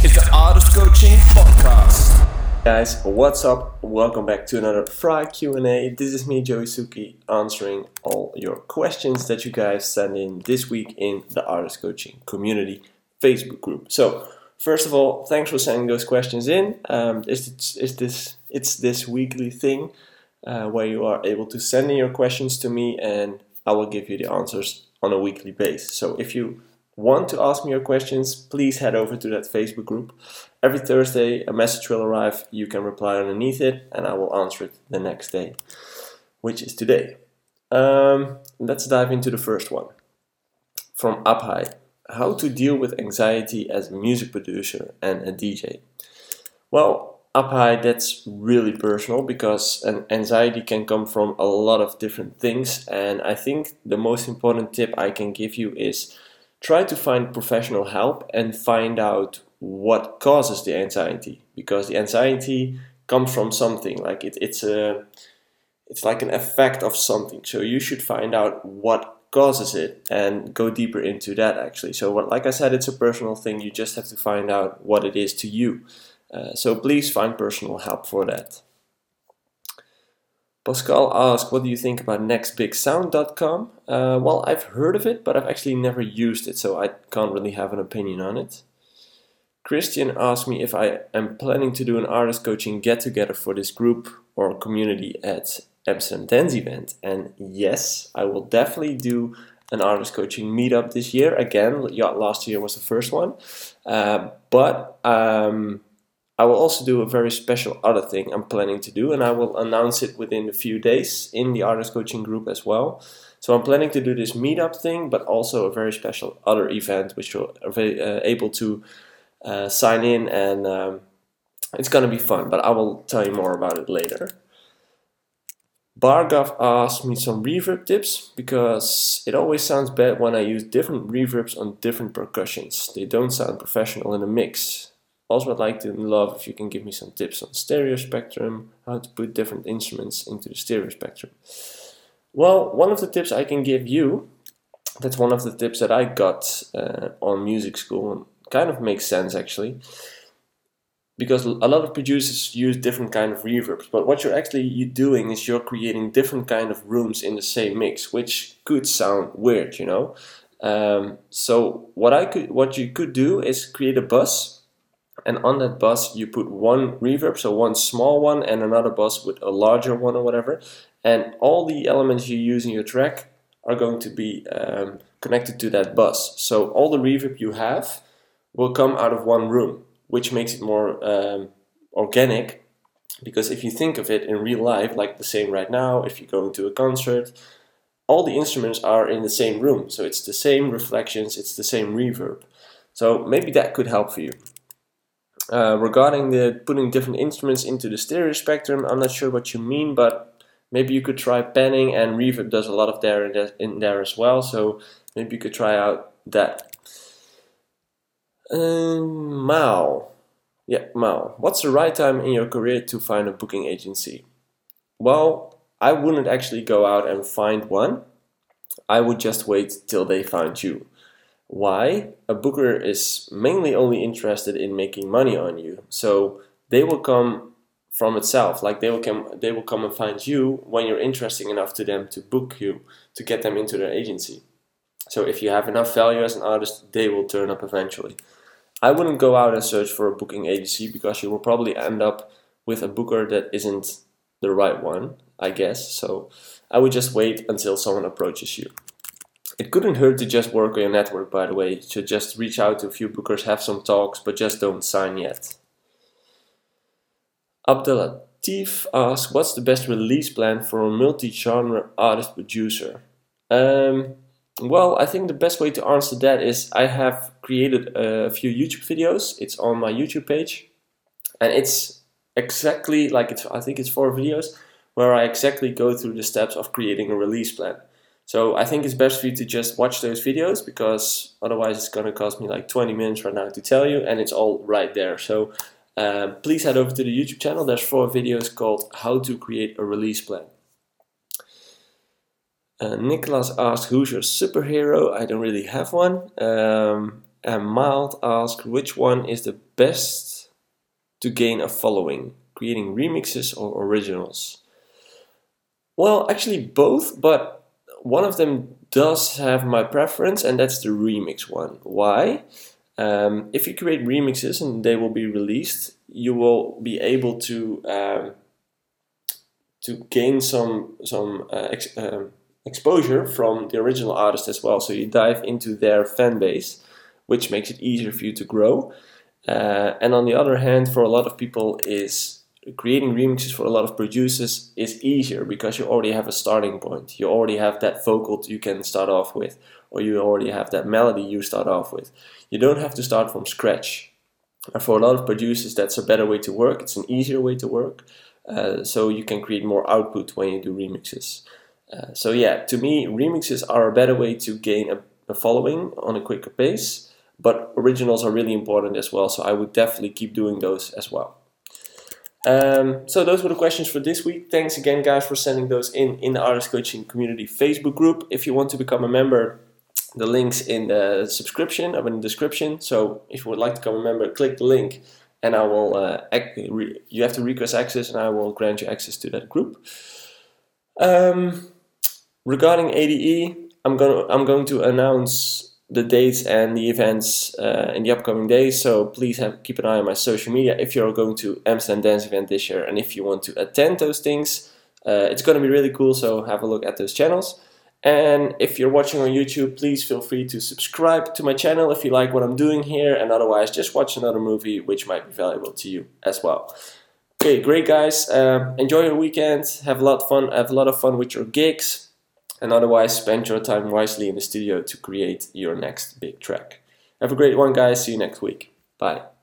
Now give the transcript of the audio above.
It's the Artist Coaching Podcast. guys what's up? Welcome back to another FRI q&a this is me Joey Suki answering all your questions that you guys send in this week in the artist coaching community facebook group. So first of all thanks for sending those questions in. Um, is, is this it's this weekly thing uh, where you are able to send in your questions to me and i will give you the answers on a weekly basis. So if you want to ask me your questions, please head over to that Facebook group. Every Thursday, a message will arrive. You can reply underneath it, and I will answer it the next day, which is today. Um, let's dive into the first one from Up High How to deal with anxiety as a music producer and a DJ. Well, Up High, that's really personal because an anxiety can come from a lot of different things, and I think the most important tip I can give you is try to find professional help and find out what causes the anxiety because the anxiety comes from something like it, it's a it's like an effect of something. So you should find out what causes it and go deeper into that actually. So what, like i said it's a personal thing. You just have to find out what it is to you. Uh, so please find personal help for that Pascal asked, what do you think about nextbigsound.com? Uh, well, I've heard of it, but I've actually never used it, so I can't really have an opinion on it. Christian asked me if I am planning to do an artist coaching get together for this group or community at Amsterdam Dance event. And yes, I will definitely do an artist coaching meetup this year. Again, last year was the first one. Uh, but um, I will also do a very special other thing I'm planning to do, and I will announce it within a few days in the artist coaching group as well. So I'm planning to do this meetup thing, but also a very special other event which you're uh, able to uh, sign in, and um, it's gonna be fun. But I will tell you more about it later. Bargav asked me some reverb tips because it always sounds bad when I use different reverbs on different percussions. They don't sound professional in a mix. Also, I'd like to love if you can give me some tips on stereo spectrum, how to put different instruments into the stereo spectrum. Well, one of the tips I can give you, that's one of the tips that I got uh, on music school, and kind of makes sense actually, because a lot of producers use different kind of reverbs. But what you're actually doing is you're creating different kind of rooms in the same mix, which could sound weird, you know. Um, so what I could, what you could do is create a bus and on that bus you put one reverb so one small one and another bus with a larger one or whatever. And all the elements you use in your track are going to be um, connected to that bus. So all the reverb you have will come out of one room which makes it more um, organic. Because if you think of it in real life like the same right now if you go into a concert all the instruments are in the same room. So it's the same reflections it's the same reverb. So maybe that could help for you uh, regarding the putting different instruments into the stereo spectrum, I'm not sure what you mean, but maybe you could try panning and reverb does a lot of there in there as well. So maybe you could try out that. Um, Mao, yeah, Mao. What's the right time in your career to find a booking agency? Well, I wouldn't actually go out and find one. I would just wait till they find you. Why? A booker is mainly only interested in making money on you. So they will come from itself. Like they will come they will come and find you when you're interesting enough to them to book you, to get them into their agency. So if you have enough value as an artist, they will turn up eventually. I wouldn't go out and search for a booking agency because you will probably end up with a booker that isn't the right one, I guess. So I would just wait until someone approaches you. It couldn't hurt to just work on your network, by the way. So just reach out to a few bookers, have some talks, but just don't sign yet. Abdelatif asks, what's the best release plan for a multi-genre artist producer? Um, well, I think the best way to answer that is I have created a few YouTube videos. It's on my YouTube page, and it's exactly like it's. I think it's four videos where I exactly go through the steps of creating a release plan. So I think it's best for you to just watch those videos because otherwise it's going to cost me like 20 minutes right now to tell you and it's all right there. So uh, please head over to the YouTube channel. There's four videos called How to Create a Release Plan. Uh, Nicholas asked, who's your superhero? I don't really have one. Um, and Mild ask which one is the best to gain a following, creating remixes or originals? Well, actually both, but one of them does have my preference, and that's the remix one. Why? Um, if you create remixes and they will be released, you will be able to um, to gain some some uh, ex- um, exposure from the original artist as well. So you dive into their fan base, which makes it easier for you to grow. Uh, and on the other hand, for a lot of people, is creating remixes for a lot of producers is easier because you already have a starting point. You already have that vocal you can start off with, or you already have that melody you start off with. You don't have to start from scratch. And for a lot of producers, that's a better way to work. It's an easier way to work. Uh, so you can create more output when you do remixes. Uh, so yeah, to me, remixes are a better way to gain a, a following on a quicker pace. But originals are really important as well. So I would definitely keep doing those as well. Um, so those were the questions for this week. Thanks again, guys, for sending those in in the Artist Coaching Community Facebook group. If you want to become a member, the links in the subscription or in the description. So if you would like to become a member, click the link, and I will. Uh, re- you have to request access, and I will grant you access to that group. Um, regarding ADE, I'm gonna I'm going to announce the dates and the events uh, in the upcoming days. So please have, keep an eye on my social media if you're going to Amsterdam Dance Event this year and if you want to attend those things. Uh, it's going to be really cool, so have a look at those channels. And if you're watching on YouTube, please feel free to subscribe to my channel if you like what I'm doing here, and otherwise, just watch another movie which might be valuable to you as well. Okay, great guys. Uh, enjoy your weekend. Have a lot of fun. Have a lot of fun with your gigs and otherwise spend your time wisely in the studio to create your next big track. Have a great one, guys. See you next week. Bye.